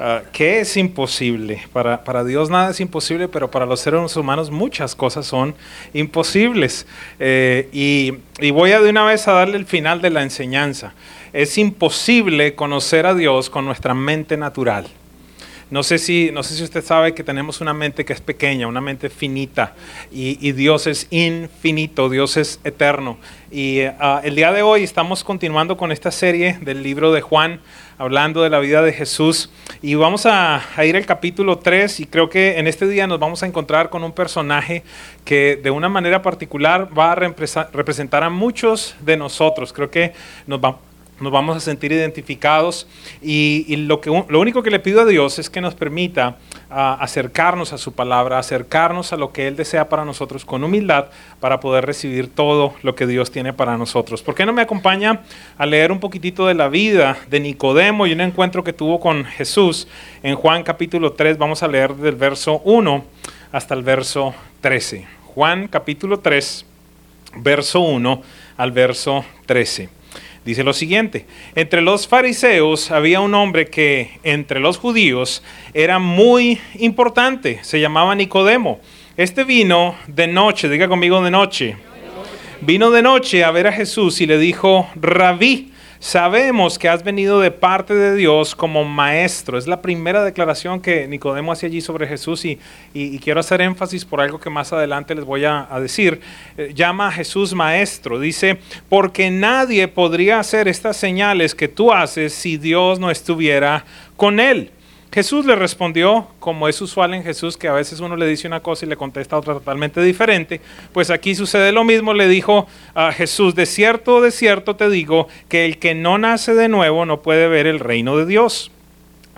Uh, ¿Qué es imposible? Para, para, Dios nada es imposible, pero para los seres humanos muchas cosas son imposibles. Eh, y, y, voy a de una vez a darle el final de la enseñanza. Es imposible conocer a Dios con nuestra mente natural. No sé, si, no sé si usted sabe que tenemos una mente que es pequeña, una mente finita, y, Dios es infinito, Dios es eterno. Y uh, el día de hoy estamos continuando con esta serie del libro de Juan, hablando de la vida de Jesús. Y vamos a, a, ir al capítulo 3 y creo que en este día nos vamos a encontrar con un personaje que de una manera particular va a representar a muchos de nosotros. Creo que nos va, nos vamos a sentir identificados y, lo, que, lo único que le pido a Dios es que nos permita uh, acercarnos a su palabra, acercarnos a lo que Él desea para nosotros con humildad para poder recibir todo lo que Dios tiene para nosotros. ¿Por qué no me acompaña a leer un poquitito de la vida de Nicodemo y un encuentro que tuvo con Jesús en Juan capítulo 3? Vamos a leer del verso 1 hasta el verso 13. Juan capítulo 3, verso 1 al verso 13. Dice lo siguiente, entre los fariseos había un hombre que entre los judíos era muy importante, se llamaba Nicodemo. Este vino de noche, diga conmigo de noche, vino de noche a ver a Jesús y le dijo, rabí, sabemos que has venido de parte de Dios como maestro. Es la primera declaración que Nicodemo hace allí sobre Jesús y, y, quiero hacer énfasis por algo que más adelante les voy a, a decir. Eh, llama a Jesús maestro. Dice, porque nadie podría hacer estas señales que tú haces si Dios no estuviera con él. Jesús le respondió, como es usual en Jesús, que a veces uno le dice una cosa y le contesta otra totalmente diferente, pues aquí sucede lo mismo, le dijo a Jesús, de cierto, de cierto te digo, que el que no nace de nuevo no puede ver el reino de Dios.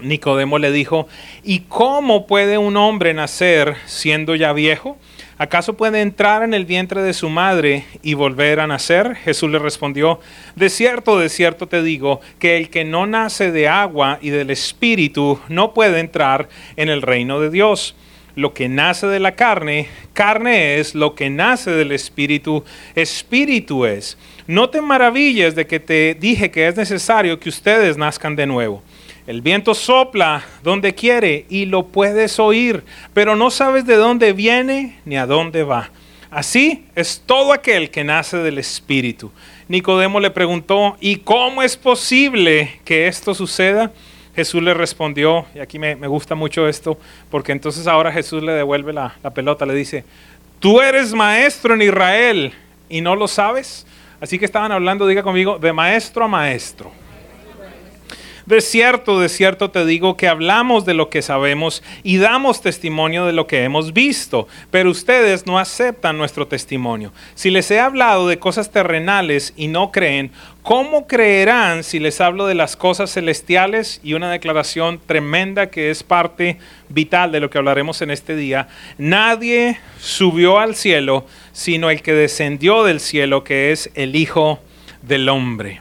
Nicodemo le dijo, ¿y cómo puede un hombre nacer siendo ya viejo? ¿Acaso puede entrar en el vientre de su madre y volver a nacer? Jesús le respondió, de cierto, de cierto te digo, que el que no nace de agua y del Espíritu no puede entrar en el reino de Dios. Lo que nace de la carne, carne es, lo que nace del Espíritu, Espíritu es. No te maravilles de que te dije que es necesario que ustedes nazcan de nuevo. El viento sopla donde quiere y lo puedes oír, pero no sabes de dónde viene ni a dónde va. Así es todo aquel que nace del Espíritu. Nicodemo le preguntó, ¿y cómo es posible que esto suceda? Jesús le respondió, y aquí me, me gusta mucho esto, porque entonces ahora Jesús le devuelve la, la pelota, le dice, tú eres maestro en Israel y no lo sabes. Así que estaban hablando, diga conmigo, de maestro a maestro. De cierto, de cierto te digo que hablamos de lo que sabemos y damos testimonio de lo que hemos visto, pero ustedes no aceptan nuestro testimonio. Si les he hablado de cosas terrenales y no creen, ¿cómo creerán si les hablo de las cosas celestiales? Y una declaración tremenda que es parte vital de lo que hablaremos en este día. Nadie subió al cielo, sino el que descendió del cielo, que es el Hijo del Hombre.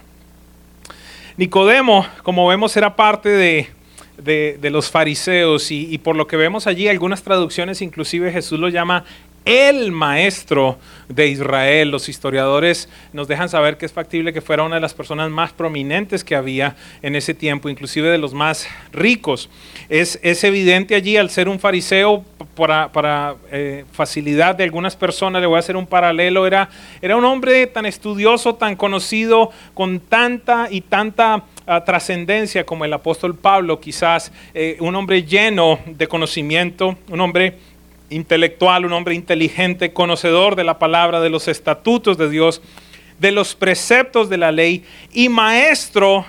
Nicodemo, como vemos, era parte de, de, los fariseos y, y, por lo que vemos allí, algunas traducciones, inclusive Jesús lo llama el maestro de Israel. Los historiadores nos dejan saber que es factible que fuera una de las personas más prominentes que había en ese tiempo, inclusive de los más ricos. Es, es evidente allí al ser un fariseo, para, para eh, facilidad de algunas personas, le voy a hacer un paralelo, era, era un hombre tan estudioso, tan conocido, con tanta y tanta Uh, trascendencia como el apóstol Pablo, quizás eh, un hombre lleno de conocimiento, un hombre intelectual, un hombre inteligente, conocedor de la palabra, de los estatutos de Dios, de los preceptos de la ley y maestro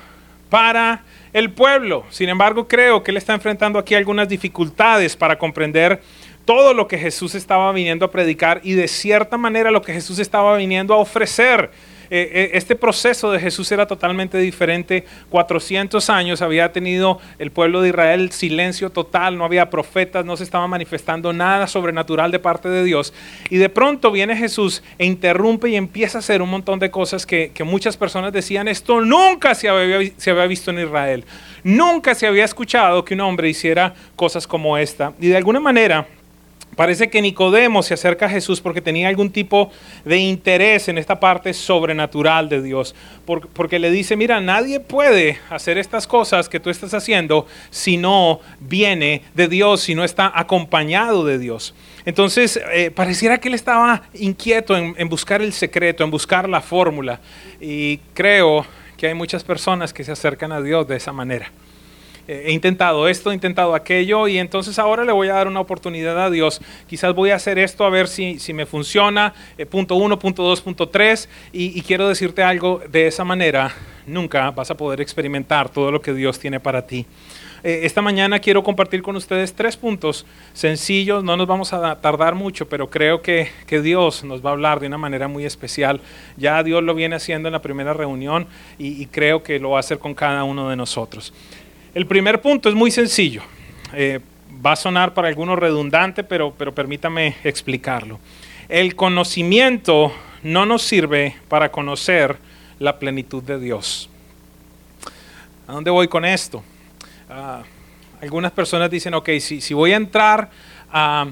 para el pueblo. Sin embargo, creo que él está enfrentando aquí algunas dificultades para comprender todo lo que Jesús estaba viniendo a predicar y de cierta manera lo que Jesús estaba viniendo a ofrecer. Eh, eh, este proceso de Jesús era totalmente diferente. 400 años había tenido el pueblo de Israel silencio total, no había profetas, no se estaba manifestando nada sobrenatural de parte de Dios. Y de pronto viene Jesús e interrumpe y empieza a hacer un montón de cosas que, muchas personas decían, esto nunca se había, se había visto en Israel. Nunca se había escuchado que un hombre hiciera cosas como esta. Y de alguna manera Parece que Nicodemo se acerca a Jesús porque tenía algún tipo de interés en esta parte sobrenatural de Dios, porque le dice, mira, nadie puede hacer estas cosas que tú estás haciendo si no viene de Dios, si no está acompañado de Dios. Entonces, eh, pareciera que él estaba inquieto en, en buscar el secreto, en buscar la fórmula, y creo que hay muchas personas que se acercan a Dios de esa manera he intentado esto, he intentado aquello y entonces ahora le voy a dar una oportunidad a Dios. Quizás voy a hacer esto a ver si, si me funciona, eh, punto uno, punto dos, punto tres, y, quiero decirte algo de esa manera, nunca vas a poder experimentar todo lo que Dios tiene para ti. Eh, esta mañana quiero compartir con ustedes tres puntos sencillos, no nos vamos a tardar mucho, pero creo que, que, Dios nos va a hablar de una manera muy especial. Ya Dios lo viene haciendo en la primera reunión y creo que lo va a hacer con cada uno de nosotros. El primer punto es muy sencillo. Eh, va a sonar para algunos redundante, pero, pero permítame explicarlo. El conocimiento no nos sirve para conocer la plenitud de Dios. ¿A dónde voy con esto? Ah, algunas personas dicen, ok, si, si voy a entrar a,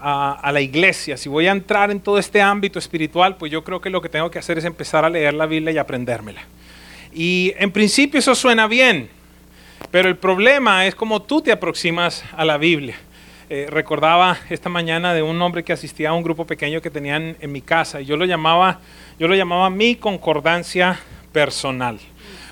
a, la iglesia, si voy a entrar en todo este ámbito espiritual, pues yo creo que lo que tengo que hacer es empezar a leer la Biblia y aprendérmela. Y en principio eso suena bien, pero el problema es cómo tú te aproximas a la Biblia. Eh, recordaba esta mañana de un hombre que asistía a un grupo pequeño que tenían en mi casa y yo lo llamaba, yo lo llamaba mi concordancia personal.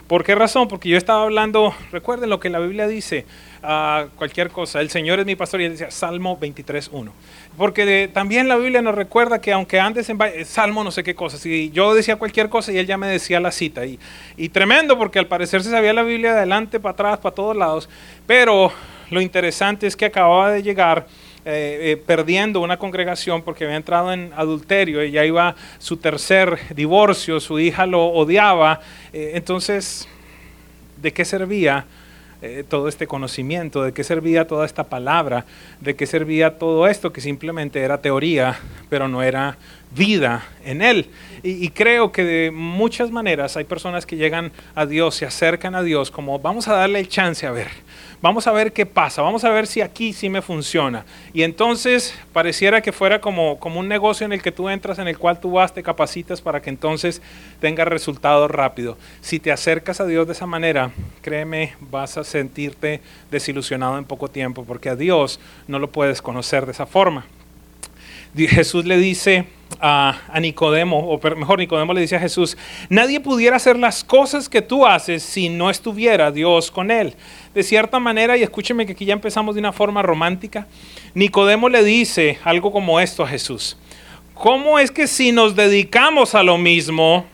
¿Por qué razón? Porque yo estaba hablando, recuerden lo que la Biblia dice, a cualquier cosa. El Señor es mi pastor y él decía Salmo 23.1. Porque también la Biblia nos recuerda que aunque antes en Salmo no sé qué cosas, y yo decía cualquier cosa y él ya me decía la cita. Y, y tremendo porque al parecer se sabía la Biblia de adelante, para atrás, para todos lados. Pero lo interesante es que acababa de llegar eh, eh, perdiendo una congregación porque había entrado en adulterio y ya iba su tercer divorcio, su hija lo odiaba. Eh, entonces, ¿de qué servía? Todo este conocimiento, de qué servía toda esta palabra, de qué servía todo esto que simplemente era teoría, pero no era vida en Él. Y, creo que de muchas maneras hay personas que llegan a Dios, se acercan a Dios como vamos a darle el chance a ver, vamos a ver qué pasa, vamos a ver si aquí sí me funciona. Y entonces pareciera que fuera como, como un negocio en el que tú entras, en el cual tú vas, te capacitas para que entonces tenga resultados rápido. Si te acercas a Dios de esa manera, créeme, vas a sentirte desilusionado en poco tiempo, porque a Dios no lo puedes conocer de esa forma. Jesús le dice a, Nicodemo, o mejor Nicodemo le dice a Jesús, nadie pudiera hacer las cosas que tú haces si no estuviera Dios con él. De cierta manera, y escúcheme que aquí ya empezamos de una forma romántica, Nicodemo le dice algo como esto a Jesús. ¿Cómo es que si nos dedicamos a lo mismo,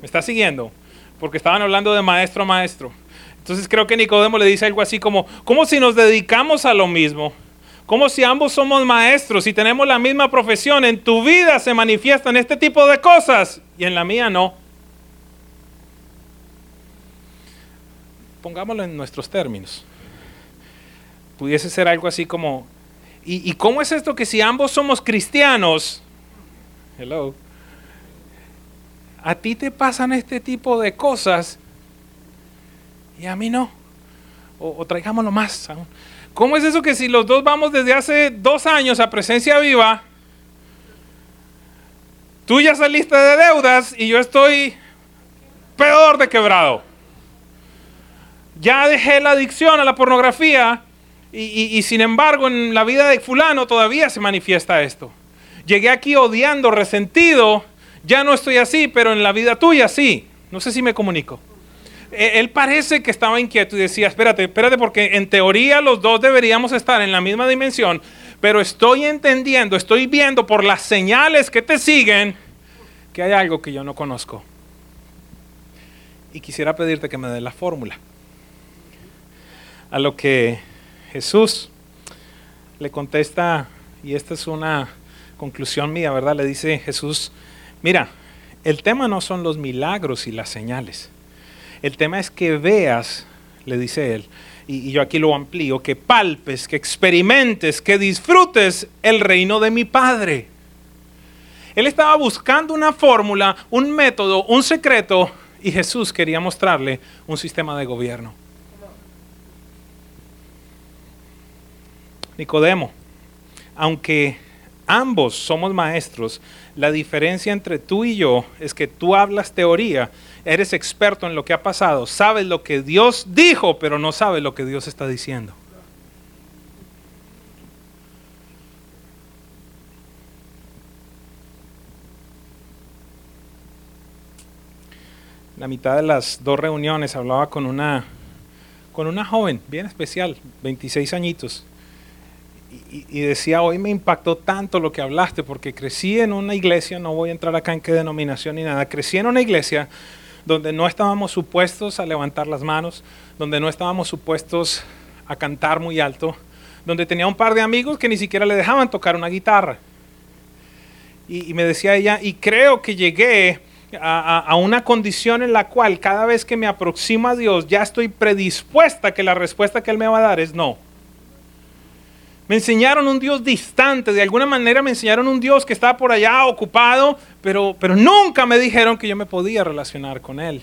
¿me está siguiendo? Porque estaban hablando de maestro maestro. Entonces creo que Nicodemo le dice algo así como, ¿cómo si nos dedicamos a lo mismo? Como si ambos somos maestros y tenemos la misma profesión, en tu vida se manifiestan este tipo de cosas y en la mía no. Pongámoslo en nuestros términos. Pudiese ser algo así como, ¿y, cómo es esto que si ambos somos cristianos, hello, a ti te pasan este tipo de cosas y a mí no? O, o traigámoslo más aún. ¿Cómo es eso que si los dos vamos desde hace dos años a presencia viva, tú ya saliste de deudas y yo estoy peor de quebrado? Ya dejé la adicción a la pornografía y, sin embargo en la vida de fulano todavía se manifiesta esto. Llegué aquí odiando, resentido, ya no estoy así, pero en la vida tuya sí. No sé si me comunico. Eh, él parece que estaba inquieto y decía, espérate, espérate, porque en teoría los dos deberíamos estar en la misma dimensión, pero estoy entendiendo, estoy viendo por las señales que te siguen que hay algo que yo no conozco. Y quisiera pedirte que me dé la fórmula. A lo que Jesús le contesta, y esta es una conclusión mía, ¿verdad? Le dice Jesús, Mira, el tema no son los milagros y las señales. El tema es que veas, le dice él, y, yo aquí lo amplío, que palpes, que experimentes, que disfrutes el reino de mi Padre. Él estaba buscando una fórmula, un método, un secreto, y Jesús quería mostrarle un sistema de gobierno. Nicodemo, aunque ambos somos maestros, la diferencia entre tú y yo es que tú hablas teoría, eres experto en lo que ha pasado, sabes lo que Dios dijo, pero no sabes lo que Dios está diciendo. la mitad de las dos reuniones hablaba con una, con una joven bien especial, 26 añitos, y, decía, hoy me impactó tanto lo que hablaste, porque crecí en una iglesia, no voy a entrar acá en qué denominación ni nada, crecí en una iglesia donde no estábamos supuestos a levantar las manos, donde no estábamos supuestos a cantar muy alto, donde tenía un par de amigos que ni siquiera le dejaban tocar una guitarra. Y, me decía ella, y creo que llegué a, una condición en la cual cada vez que me aproximo a Dios ya estoy predispuesta que la respuesta que Él me va a dar es no. Me enseñaron un Dios distante, de alguna manera me enseñaron un Dios que estaba por allá ocupado, pero, pero nunca me dijeron que yo me podía relacionar con Él.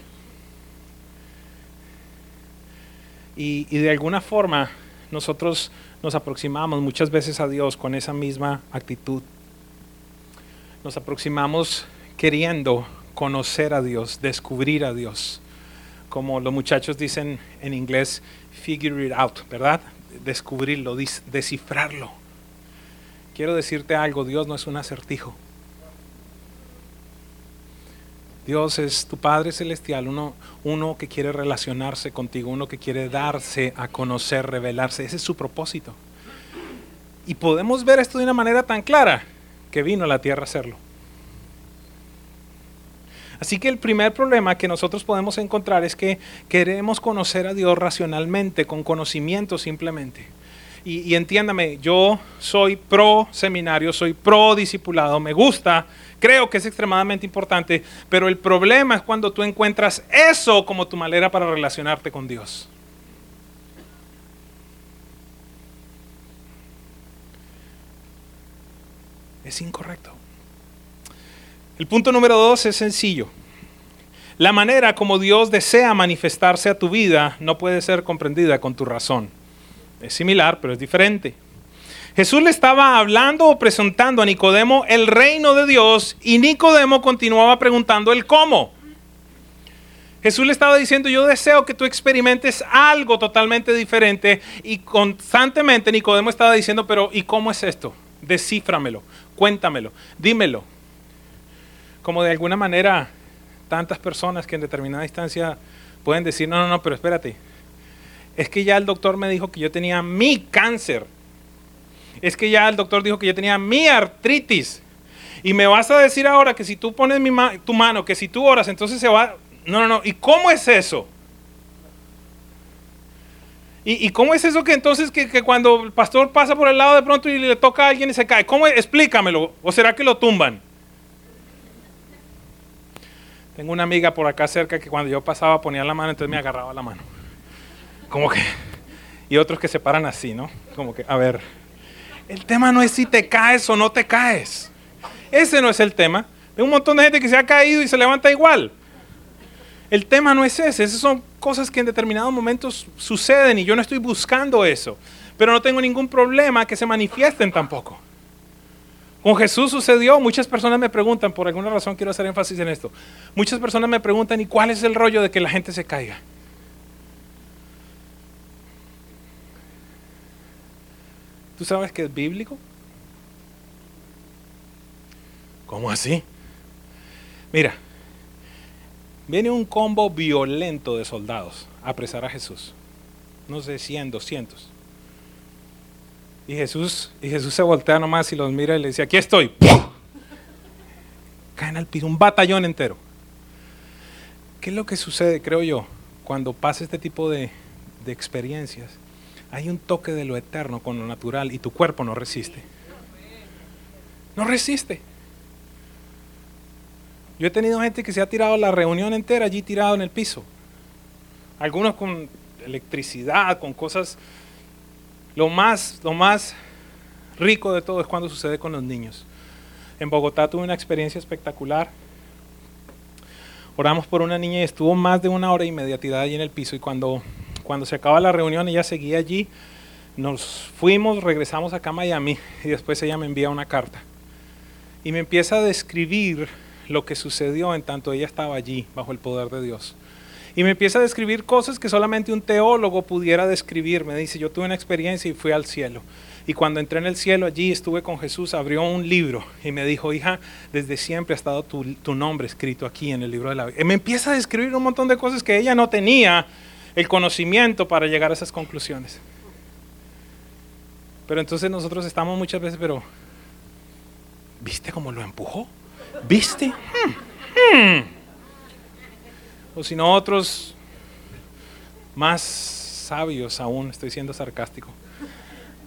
Y, y de alguna forma nosotros nos aproximamos muchas veces a Dios con esa misma actitud. Nos aproximamos queriendo conocer a Dios, descubrir a Dios. Como los muchachos dicen en inglés, figure it out, ¿verdad? Descubrirlo, descifrarlo. Quiero decirte algo, Dios no es un acertijo. Dios es tu Padre Celestial, uno, uno que quiere relacionarse contigo, uno que quiere darse a conocer, revelarse. Ese es su propósito. Y podemos ver esto de una manera tan clara que vino a la tierra a hacerlo. Así que el primer problema que nosotros podemos encontrar es que queremos conocer a Dios racionalmente, con conocimiento simplemente. Y, entiéndame, yo soy pro seminario, soy pro discipulado, me gusta, creo que es extremadamente importante, pero el problema es cuando tú encuentras eso como tu manera para relacionarte con Dios. Es incorrecto. El punto número dos es sencillo. La manera como Dios desea manifestarse a tu vida no puede ser comprendida con tu razón. Es similar, pero es diferente. Jesús le estaba hablando o presentando a Nicodemo el reino de Dios y Nicodemo continuaba preguntando el cómo. Jesús le estaba diciendo, yo deseo que tú experimentes algo totalmente diferente y constantemente Nicodemo estaba diciendo, pero ¿y cómo es esto? Descíframelo, cuéntamelo, dímelo como de alguna manera tantas personas que en determinada instancia pueden decir, no, no, no, pero espérate, es que ya el doctor me dijo que yo tenía mi cáncer, es que ya el doctor dijo que yo tenía mi artritis, y me vas a decir ahora que si tú pones mi tu mano, que si tú oras, entonces se va, no, no, no, ¿y cómo es eso? ¿Y, cómo es eso que entonces que, que, cuando el pastor pasa por el lado de pronto y le toca a alguien y se cae? ¿Cómo? Explícamelo. ¿O será que lo tumban? Tengo una amiga por acá cerca que cuando yo pasaba ponía la mano, entonces me agarraba la mano. Como que, y otros que se paran así, ¿no? Como que, a ver, el tema no es si te caes o no te caes. Ese no es el tema. Hay un montón de gente que se ha caído y se levanta igual. El tema no es ese, esas son cosas que en determinados momentos suceden y yo no estoy buscando eso, pero no tengo ningún problema que se manifiesten tampoco. Con Jesús sucedió, muchas personas me preguntan, por alguna razón quiero hacer énfasis en esto, muchas personas me preguntan, ¿y cuál es el rollo de que la gente se caiga? ¿Tú sabes que es bíblico? ¿Cómo así? Mira, viene un combo violento de soldados a apresar a Jesús. No sé, 100, 200. Y Jesús, y Jesús se voltea nomás y los mira y le dice, aquí estoy. Caen al piso, un batallón entero. ¿Qué es lo que sucede, creo yo, cuando pasa este tipo de, de experiencias? Hay un toque de lo eterno con lo natural y tu cuerpo no resiste. No resiste. Yo he tenido gente que se ha tirado la reunión entera allí tirado en el piso. Algunos con electricidad, con cosas. Lo más, lo más rico de todo es cuando sucede con los niños. En Bogotá tuve una experiencia espectacular. Oramos por una niña y estuvo más de una hora y media tirada allí en el piso y cuando, cuando se acaba la reunión ella seguía allí. Nos fuimos, regresamos acá a Miami y después ella me envía una carta y me empieza a describir lo que sucedió en tanto ella estaba allí bajo el poder de Dios. Y me empieza a describir cosas que solamente un teólogo pudiera describir. Me dice, yo tuve una experiencia y fui al cielo. Y cuando entré en el cielo allí, estuve con Jesús, abrió un libro y me dijo, hija, desde siempre ha estado tu, nombre escrito aquí en el libro de la vida. Y me empieza a describir un montón de cosas que ella no tenía el conocimiento para llegar a esas conclusiones. Pero entonces nosotros estamos muchas veces, pero ¿viste cómo lo empujó? ¿Viste? Hmm, hmm. O si no, otros más sabios aún, estoy siendo sarcástico.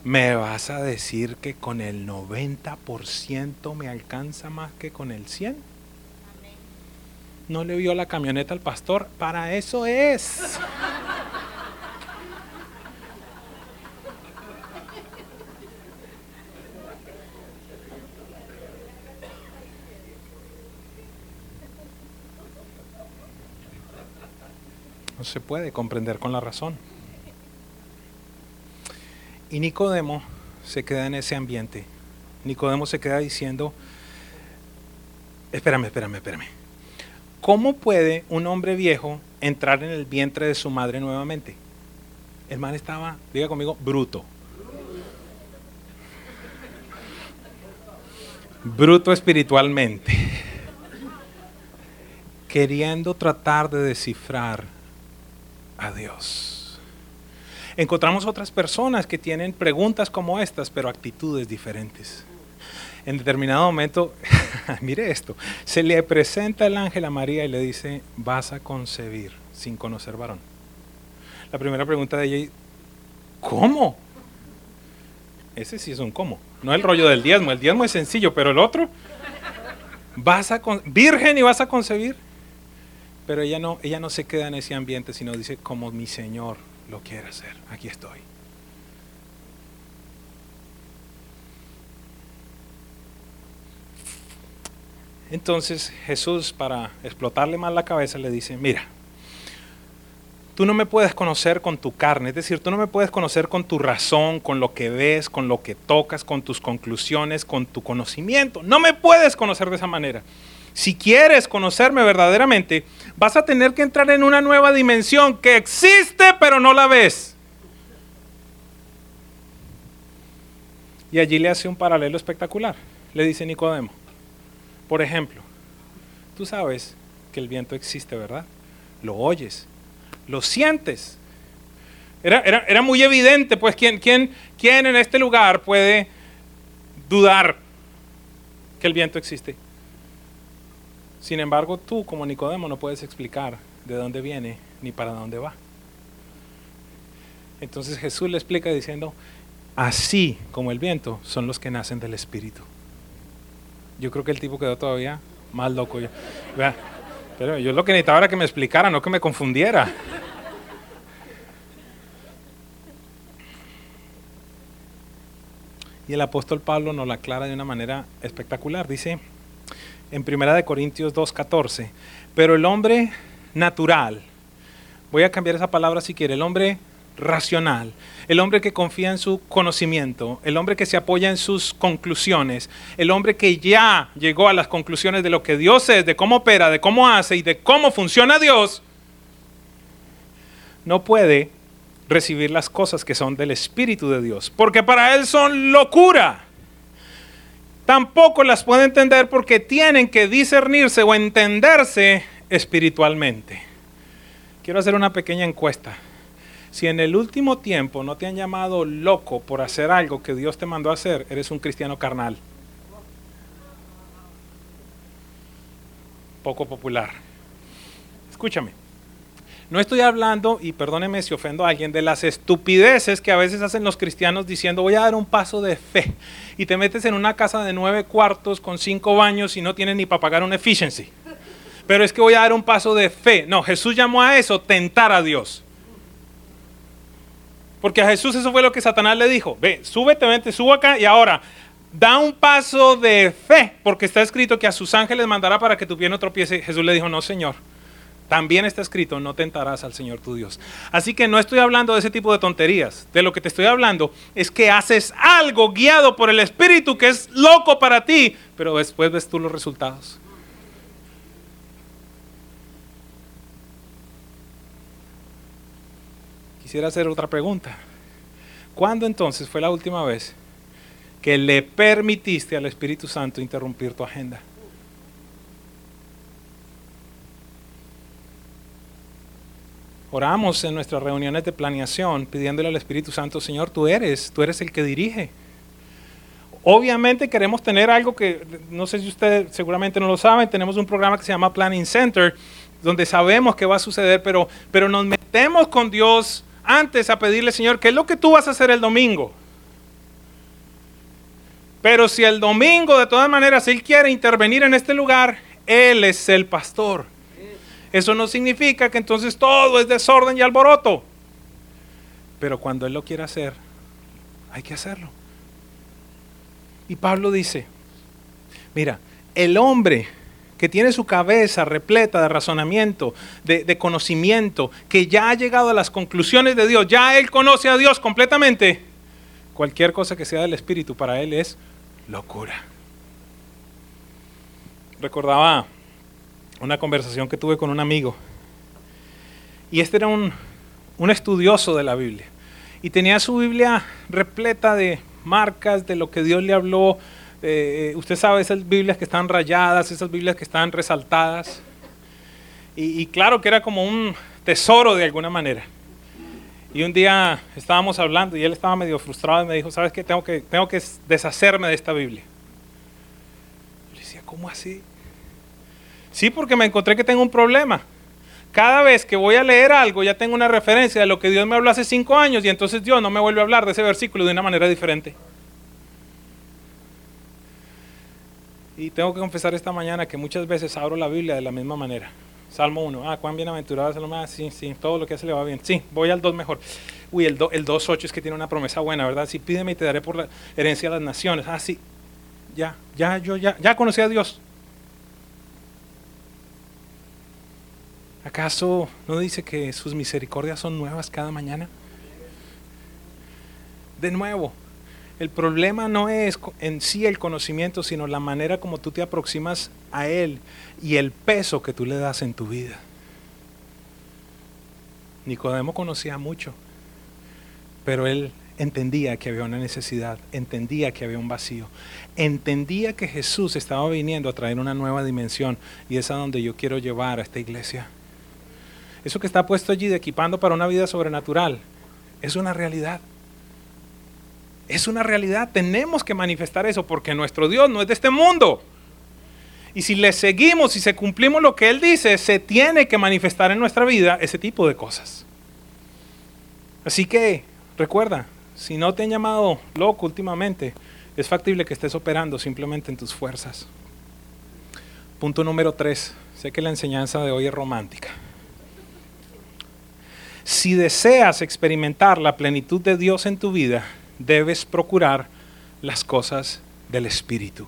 ¿Me vas a decir que con el 90% me alcanza más que con el 100%? ¿No le vio la camioneta al pastor? Para eso es. No se puede comprender con la razón. Y Nicodemo se queda en ese ambiente. Nicodemo se queda diciendo, espérame, espérame, espérame. ¿Cómo puede un hombre viejo entrar en el vientre de su madre nuevamente? El man estaba, diga conmigo, bruto. Bruto espiritualmente. Queriendo tratar de descifrar a Dios. Encontramos otras personas que tienen preguntas como estas, pero actitudes diferentes. En determinado momento, mire esto, se le presenta el ángel a María y le dice, vas a concebir sin conocer varón. La primera pregunta de ella, ¿cómo? Ese sí es un cómo. No el rollo del diezmo, el diezmo es sencillo, pero el otro, vas a virgen y vas a concebir. Pero ella no, ella no se queda en ese ambiente, sino dice, como mi Señor lo quiere hacer, aquí estoy. Entonces Jesús, para explotarle más la cabeza, le dice, mira, tú no me puedes conocer con tu carne, es decir, tú no me puedes conocer con tu razón, con lo que ves, con lo que tocas, con tus conclusiones, con tu conocimiento. No me puedes conocer de esa manera. Si quieres conocerme verdaderamente, vas a tener que entrar en una nueva dimensión que existe pero no la ves. Y allí le hace un paralelo espectacular. Le dice Nicodemo, por ejemplo, tú sabes que el viento existe, ¿verdad? Lo oyes, lo sientes. Era, era, muy evidente, pues, ¿quién, quién, ¿quién en este lugar puede dudar que el viento existe? Sin embargo, tú como Nicodemo no puedes explicar de dónde viene ni para dónde va. Entonces Jesús le explica diciendo, así como el viento son los que nacen del Espíritu. Yo creo que el tipo quedó todavía más loco. Pero yo lo que necesitaba era que me explicara, no que me confundiera. Y el apóstol Pablo nos la aclara de una manera espectacular. Dice, en 1 Corintios 2.14. Pero el hombre natural, voy a cambiar esa palabra si quiere, el hombre racional, el hombre que confía en su conocimiento, el hombre que se apoya en sus conclusiones, el hombre que ya llegó a las conclusiones de lo que Dios es, de cómo opera, de cómo hace y de cómo funciona Dios, no puede recibir las cosas que son del Espíritu de Dios, porque para él son locura tampoco las puede entender porque tienen que discernirse o entenderse espiritualmente. Quiero hacer una pequeña encuesta. Si en el último tiempo no te han llamado loco por hacer algo que Dios te mandó a hacer, eres un cristiano carnal. Poco popular. Escúchame. No estoy hablando, y perdóneme si ofendo a alguien, de las estupideces que a veces hacen los cristianos diciendo voy a dar un paso de fe. Y te metes en una casa de nueve cuartos con cinco baños y no tienes ni para pagar un efficiency. pero es que voy a dar un paso de fe. No, Jesús llamó a eso tentar a Dios. Porque a Jesús eso fue lo que Satanás le dijo. Ve, súbete, vente, subo acá y ahora da un paso de fe, porque está escrito que a sus ángeles mandará para que tu pie no tropiece. Jesús le dijo, no, Señor. También está escrito, no tentarás al Señor tu Dios. Así que no estoy hablando de ese tipo de tonterías. De lo que te estoy hablando es que haces algo guiado por el Espíritu que es loco para ti, pero después ves tú los resultados. Quisiera hacer otra pregunta. ¿Cuándo entonces fue la última vez que le permitiste al Espíritu Santo interrumpir tu agenda? Oramos en nuestras reuniones de planeación pidiéndole al Espíritu Santo, Señor, tú eres, tú eres el que dirige. Obviamente queremos tener algo que, no sé si ustedes seguramente no lo saben, tenemos un programa que se llama Planning Center, donde sabemos que va a suceder, pero, pero nos metemos con Dios antes a pedirle, Señor, ¿qué es lo que tú vas a hacer el domingo? Pero si el domingo, de todas maneras, Él quiere intervenir en este lugar, Él es el pastor. Eso no significa que entonces todo es desorden y alboroto. Pero cuando Él lo quiere hacer, hay que hacerlo. Y Pablo dice, mira, el hombre que tiene su cabeza repleta de razonamiento, de, de, conocimiento, que ya ha llegado a las conclusiones de Dios, ya él conoce a Dios completamente, cualquier cosa que sea del Espíritu para él es locura. Recordaba una conversación que tuve con un amigo. Y este era un, un estudioso de la Biblia. Y tenía su Biblia repleta de marcas, de lo que Dios le habló. Eh, usted sabe, esas Biblias que están rayadas, esas Biblias que están resaltadas. Y, claro que era como un tesoro de alguna manera. Y un día estábamos hablando y él estaba medio frustrado y me dijo, ¿sabes qué? Tengo que, tengo que deshacerme de esta Biblia. Yo le decía, ¿cómo así? Sí, porque me encontré que tengo un problema. Cada vez que voy a leer algo ya tengo una referencia de lo que Dios me habló hace cinco años y entonces Dios no me vuelve a hablar de ese versículo de una manera diferente. Y tengo que confesar esta mañana que muchas veces abro la Biblia de la misma manera. Salmo 1, ah, cuán bienaventurado es el hombre, ah, sí, sí, todo lo que hace le va bien. Sí, voy al 2 mejor. Uy, el, el 2.8 es que tiene una promesa buena, ¿verdad? Sí, pídeme y te daré por la herencia de las naciones. Ah, sí, ya, ya, yo ya, ya conocí a Dios. ¿Acaso no dice que sus misericordias son nuevas cada mañana? De nuevo, el problema no es en sí el conocimiento, sino la manera como tú te aproximas a Él y el peso que tú le das en tu vida. Nicodemo conocía mucho, pero él entendía que había una necesidad, entendía que había un vacío, entendía que Jesús estaba viniendo a traer una nueva dimensión y es a donde yo quiero llevar a esta iglesia. Eso que está puesto allí de equipando para una vida sobrenatural es una realidad. Es una realidad. Tenemos que manifestar eso porque nuestro Dios no es de este mundo. Y si le seguimos y si cumplimos lo que Él dice, se tiene que manifestar en nuestra vida ese tipo de cosas. Así que recuerda, si no te han llamado loco últimamente, es factible que estés operando simplemente en tus fuerzas. Punto número tres. Sé que la enseñanza de hoy es romántica. Si deseas experimentar la plenitud de Dios en tu vida, debes procurar las cosas del Espíritu.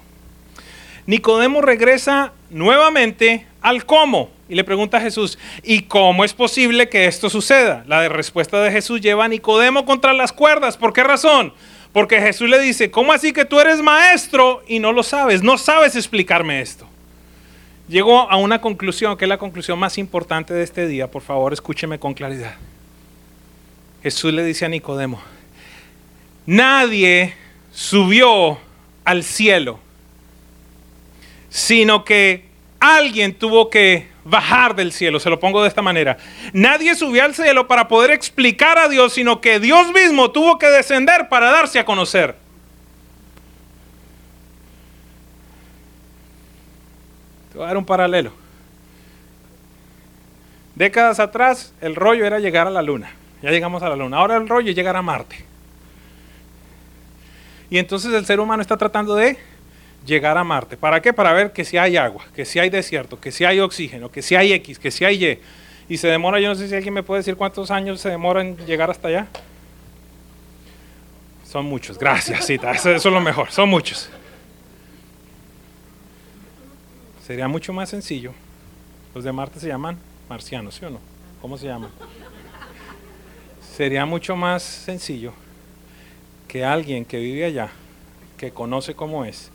Nicodemo regresa nuevamente al cómo y le pregunta a Jesús, ¿y cómo es posible que esto suceda? La respuesta de Jesús lleva a Nicodemo contra las cuerdas. ¿Por qué razón? Porque Jesús le dice, ¿cómo así que tú eres maestro y no lo sabes? No sabes explicarme esto. Llegó a una conclusión, que es la conclusión más importante de este día. Por favor, escúcheme con claridad. Jesús le dice a Nicodemo, nadie subió al cielo, sino que alguien tuvo que bajar del cielo. Se lo pongo de esta manera. Nadie subió al cielo para poder explicar a Dios, sino que Dios mismo tuvo que descender para darse a conocer. Te voy a dar un paralelo. Décadas atrás el rollo era llegar a la luna. Ya llegamos a la luna. Ahora el rollo es llegar a Marte. Y entonces el ser humano está tratando de llegar a Marte. ¿Para qué? Para ver que si hay agua, que si hay desierto, que si hay oxígeno, que si hay X, que si hay Y. Y se demora, yo no sé si alguien me puede decir cuántos años se demora en llegar hasta allá. Son muchos, gracias, Cita, eso, eso es lo mejor, son muchos. Sería mucho más sencillo. Los de Marte se llaman marcianos, ¿sí o no? ¿Cómo se llaman? Sería mucho más sencillo que alguien que vive allá, que conoce cómo es,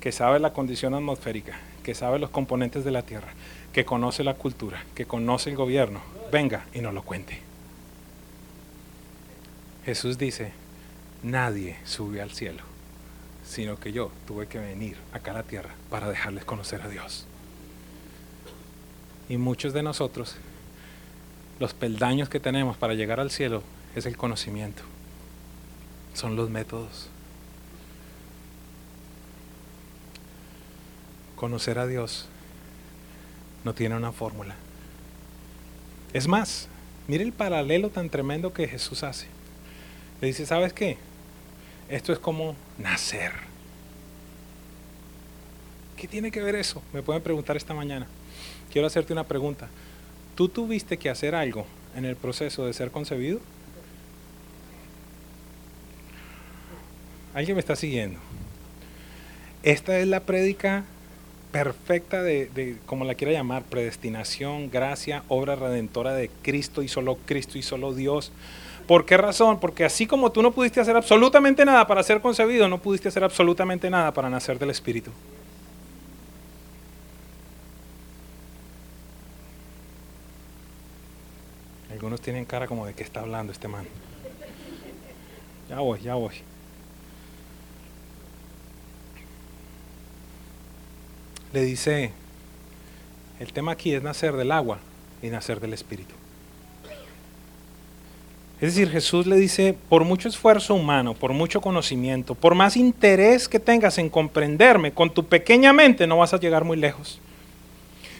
que sabe la condición atmosférica, que sabe los componentes de la Tierra, que conoce la cultura, que conoce el gobierno, venga y nos lo cuente. Jesús dice, nadie subió al cielo, sino que yo tuve que venir acá a la tierra para dejarles conocer a Dios. Y muchos de nosotros, los peldaños que tenemos para llegar al cielo es el conocimiento, son los métodos. Conocer a Dios no tiene una fórmula. Es más, mire el paralelo tan tremendo que Jesús hace. Le dice, ¿sabes qué? Esto es como nacer. ¿Qué tiene que ver eso? Me pueden preguntar esta mañana. Quiero hacerte una pregunta. ¿Tú tuviste que hacer algo en el proceso de ser concebido? ¿Alguien me está siguiendo? Esta es la prédica perfecta de, como la quiera llamar, predestinación, gracia, obra redentora de Cristo y solo Cristo y solo Dios. ¿Por qué razón? Porque así como tú no pudiste hacer absolutamente nada para ser concebido, no pudiste hacer absolutamente nada para nacer del Espíritu. Algunos tienen cara como de que está hablando este man. Ya voy, ya voy. Le dice, el tema aquí es nacer del agua y nacer del Espíritu. Es decir, Jesús le dice, por mucho esfuerzo humano, por mucho conocimiento, por más interés que tengas en comprenderme, con tu pequeña mente no vas a llegar muy lejos.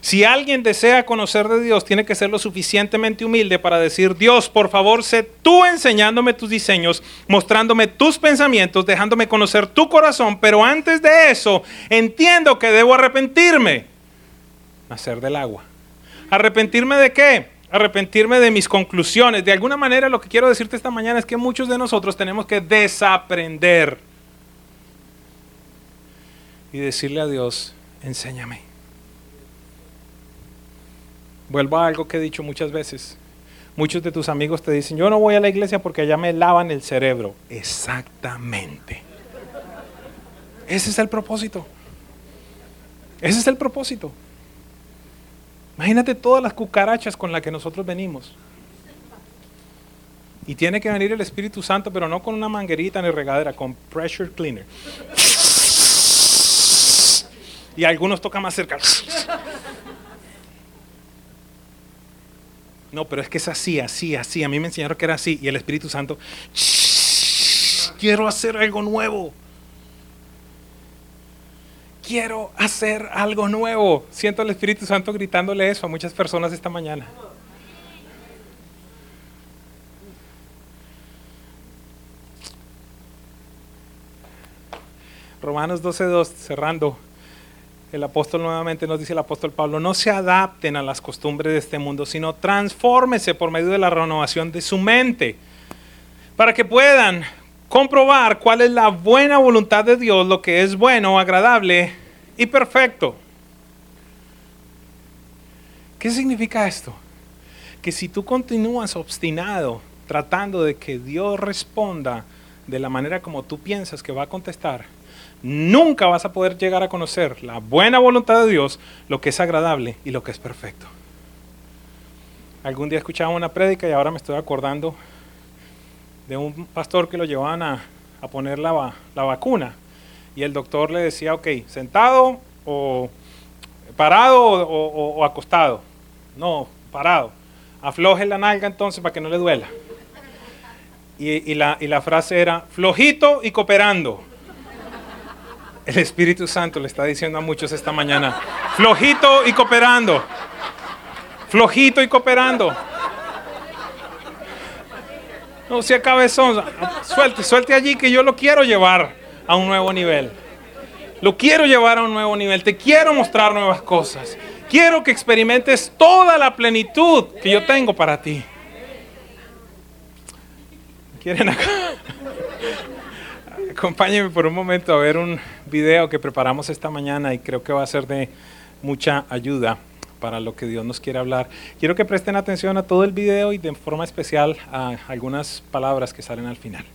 Si alguien desea conocer de Dios, tiene que ser lo suficientemente humilde para decir, Dios, por favor, sé tú enseñándome tus diseños, mostrándome tus pensamientos, dejándome conocer tu corazón, pero antes de eso, entiendo que debo arrepentirme. Nacer del agua. ¿Arrepentirme de qué? Arrepentirme de mis conclusiones. De alguna manera lo que quiero decirte esta mañana es que muchos de nosotros tenemos que desaprender y decirle a Dios, enséñame. Vuelvo a algo que he dicho muchas veces. Muchos de tus amigos te dicen, yo no voy a la iglesia porque allá me lavan el cerebro. Exactamente. Ese es el propósito. Ese es el propósito. Imagínate todas las cucarachas con las que nosotros venimos. Y tiene que venir el Espíritu Santo, pero no con una manguerita ni regadera, con pressure cleaner. Y algunos tocan más cerca. No, pero es que es así, así, así. A mí me enseñaron que era así. Y el Espíritu Santo, quiero hacer algo nuevo. Quiero hacer algo nuevo. Siento al Espíritu Santo gritándole eso a muchas personas esta mañana. Romanos 12.2, cerrando el apóstol nuevamente nos dice el apóstol Pablo, no se adapten a las costumbres de este mundo, sino transfórmese por medio de la renovación de su mente, para que puedan comprobar cuál es la buena voluntad de Dios, lo que es bueno, agradable y perfecto. ¿Qué significa esto? Que si tú continúas obstinado tratando de que Dios responda de la manera como tú piensas que va a contestar, nunca vas a poder llegar a conocer la buena voluntad de Dios, lo que es agradable y lo que es perfecto. Algún día escuchaba una prédica y ahora me estoy acordando de un pastor que lo llevaban a, poner la, la, vacuna y el doctor le decía, ok, sentado o parado o, acostado. No, parado. Afloje la nalga entonces para que no le duela. Y, y, la, y la frase era, flojito y cooperando. El Espíritu Santo le está diciendo a muchos esta mañana, flojito y cooperando. Flojito y cooperando. No sea cabezón, suelte, suelte allí que yo lo quiero llevar a un nuevo nivel. Lo quiero llevar a un nuevo nivel. Te quiero mostrar nuevas cosas. Quiero que experimentes toda la plenitud que yo tengo para ti. ¿Quieren acá? Acompáñenme por un momento a ver un video que preparamos esta mañana y creo que va a ser de mucha ayuda para lo que Dios nos quiere hablar. Quiero que presten atención a todo el video y de forma especial a algunas palabras que salen al final.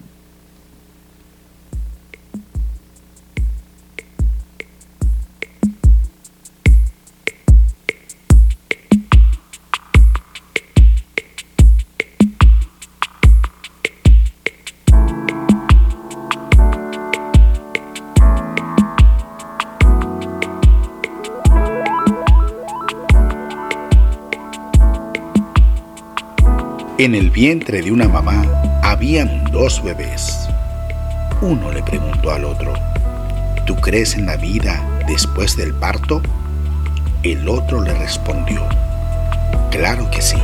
En el vientre de una mamá habían dos bebés. Uno le preguntó al otro, ¿tú crees en la vida después del parto? El otro le respondió, claro que sí.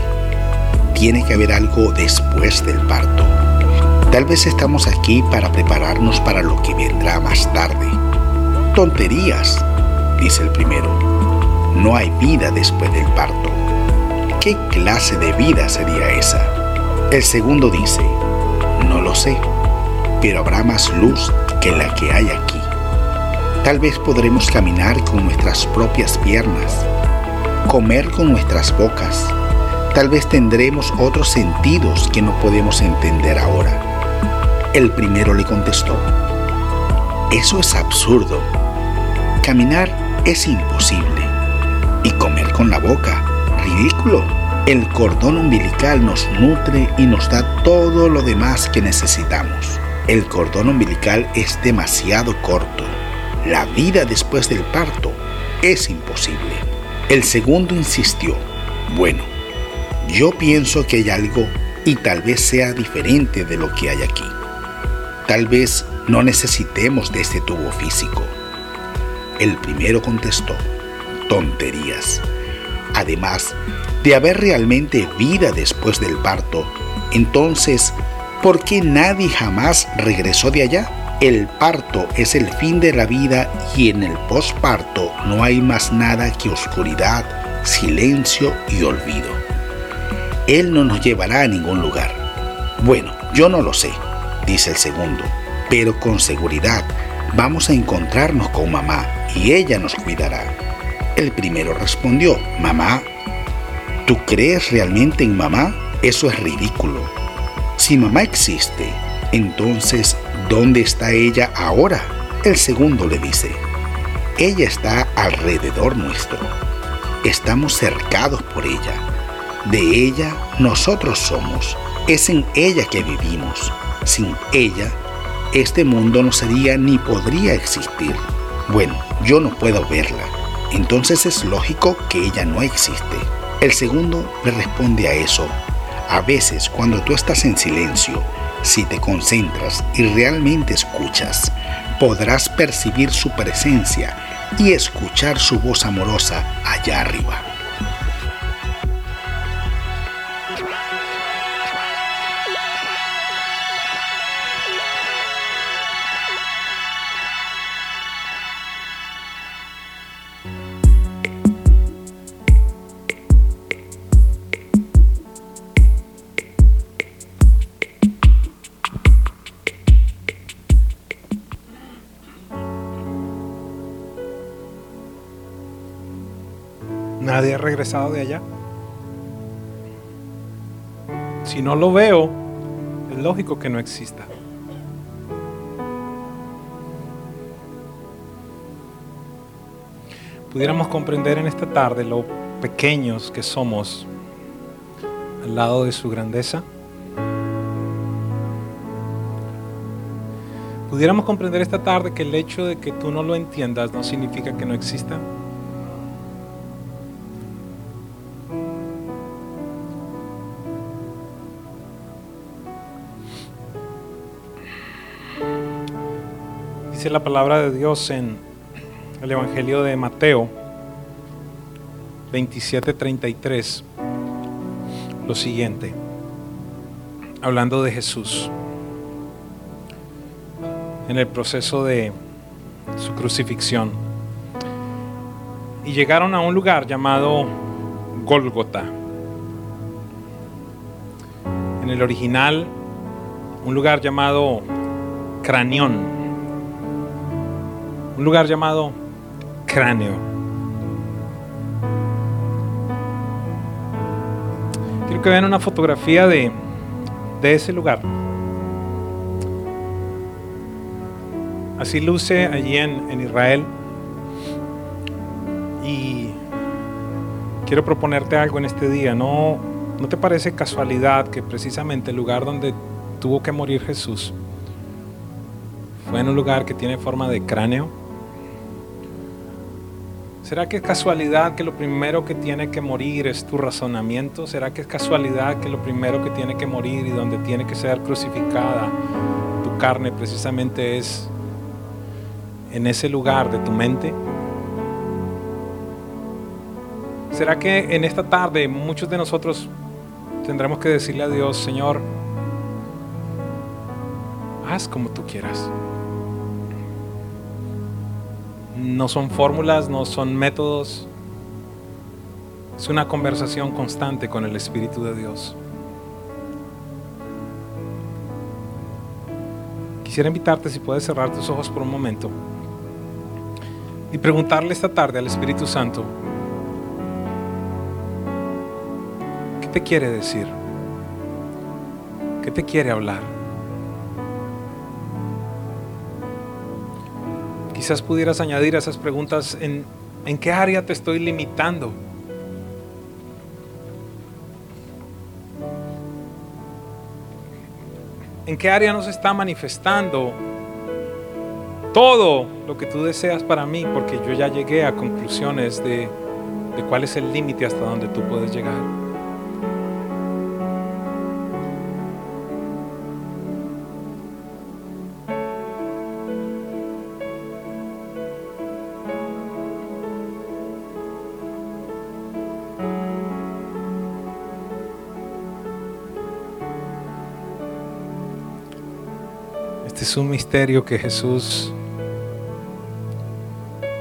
Tiene que haber algo después del parto. Tal vez estamos aquí para prepararnos para lo que vendrá más tarde. Tonterías, dice el primero. No hay vida después del parto. ¿Qué clase de vida sería esa? El segundo dice, no lo sé, pero habrá más luz que la que hay aquí. Tal vez podremos caminar con nuestras propias piernas, comer con nuestras bocas. Tal vez tendremos otros sentidos que no podemos entender ahora. El primero le contestó, eso es absurdo. Caminar es imposible. Y comer con la boca ridículo. El cordón umbilical nos nutre y nos da todo lo demás que necesitamos. El cordón umbilical es demasiado corto. La vida después del parto es imposible. El segundo insistió, bueno, yo pienso que hay algo y tal vez sea diferente de lo que hay aquí. Tal vez no necesitemos de este tubo físico. El primero contestó, tonterías. Además de haber realmente vida después del parto, entonces, ¿por qué nadie jamás regresó de allá? El parto es el fin de la vida y en el posparto no hay más nada que oscuridad, silencio y olvido. Él no nos llevará a ningún lugar. Bueno, yo no lo sé, dice el segundo, pero con seguridad vamos a encontrarnos con mamá y ella nos cuidará. El primero respondió, mamá, ¿tú crees realmente en mamá? Eso es ridículo. Si mamá existe, entonces, ¿dónde está ella ahora? El segundo le dice, ella está alrededor nuestro. Estamos cercados por ella. De ella nosotros somos. Es en ella que vivimos. Sin ella, este mundo no sería ni podría existir. Bueno, yo no puedo verla entonces es lógico que ella no existe. El segundo le responde a eso. A veces cuando tú estás en silencio, si te concentras y realmente escuchas, podrás percibir su presencia y escuchar su voz amorosa allá arriba. Nadie ha regresado de allá. Si no lo veo, es lógico que no exista. Pudiéramos comprender en esta tarde lo pequeños que somos al lado de su grandeza. Pudiéramos comprender esta tarde que el hecho de que tú no lo entiendas no significa que no exista. La palabra de Dios en el Evangelio de Mateo 27:33 lo siguiente, hablando de Jesús, en el proceso de su crucifixión. Y llegaron a un lugar llamado Gólgota. En el original, un lugar llamado Cranión. Un lugar llamado Cráneo. Quiero que vean una fotografía de, de ese lugar. Así luce allí en, en Israel. Y quiero proponerte algo en este día. ¿No, ¿No te parece casualidad que precisamente el lugar donde tuvo que morir Jesús fue en un lugar que tiene forma de cráneo? ¿Será que es casualidad que lo primero que tiene que morir es tu razonamiento? ¿Será que es casualidad que lo primero que tiene que morir y donde tiene que ser crucificada tu carne precisamente es en ese lugar de tu mente? ¿Será que en esta tarde muchos de nosotros tendremos que decirle a Dios, Señor, haz como tú quieras? No son fórmulas, no son métodos. Es una conversación constante con el Espíritu de Dios. Quisiera invitarte si puedes cerrar tus ojos por un momento y preguntarle esta tarde al Espíritu Santo, ¿qué te quiere decir? ¿Qué te quiere hablar? Quizás pudieras añadir a esas preguntas en, en qué área te estoy limitando. ¿En qué área nos está manifestando todo lo que tú deseas para mí? Porque yo ya llegué a conclusiones de, de cuál es el límite hasta donde tú puedes llegar. Un misterio que Jesús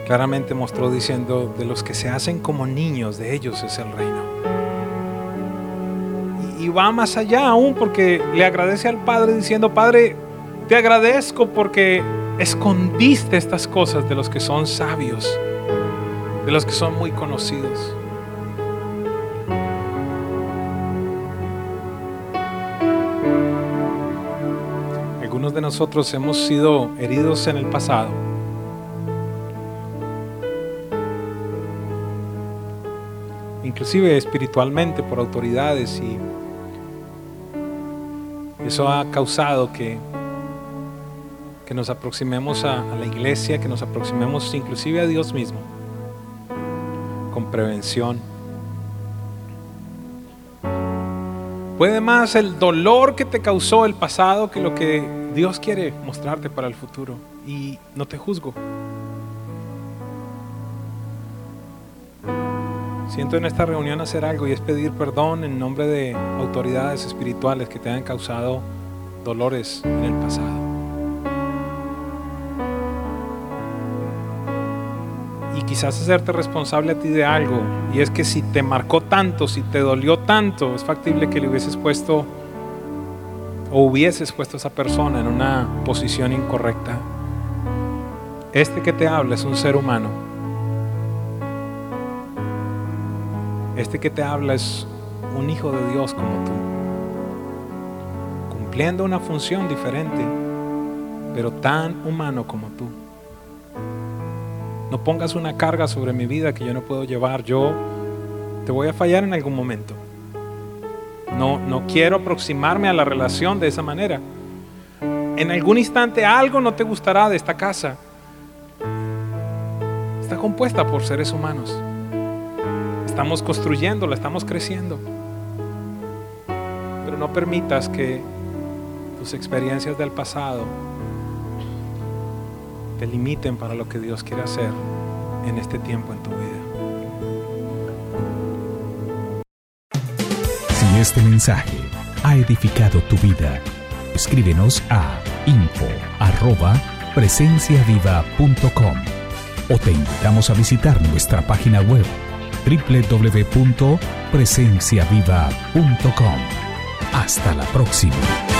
claramente mostró diciendo, de los que se hacen como niños, de ellos es el reino. Y, y, va más allá aún porque le agradece al Padre diciendo, Padre, te agradezco porque escondiste estas cosas de los que son sabios, de los que son muy conocidos. Nosotros hemos sido heridos en el pasado inclusive espiritualmente por autoridades y eso ha causado que, que nos aproximemos a, a la iglesia, que nos aproximemos inclusive a Dios mismo con prevención. Puede más el dolor que te causó el pasado que lo que Dios quiere mostrarte para el futuro. Y no te juzgo. Siento en esta reunión hacer algo y es pedir perdón en nombre de autoridades espirituales que te han causado dolores en el pasado. Y quizás hacerte responsable a ti de algo. Y es que si te marcó tanto, si te dolió tanto, es factible que le hubieses puesto hubieses puesto a esa persona en una posición incorrecta. Este que te habla es un ser humano Este que te habla es un hijo de Dios como tú, cumpliendo una función diferente, pero tan humano como tú. No pongas una carga sobre mi vida que yo no puedo llevar. Yo te voy a fallar en algún momento. No, no quiero aproximarme a la relación de esa manera. En algún instante algo no te gustará de esta casa. Está compuesta por seres humanos. Estamos construyéndola, estamos creciendo. Pero no permitas que tus experiencias del pasado te limiten para lo que Dios quiere hacer en este tiempo en tu vida. Este mensaje ha edificado tu vida, escríbenos a info arroba presenciaviva.com o te invitamos a visitar nuestra página web www.presenciaviva.com. Hasta la próxima.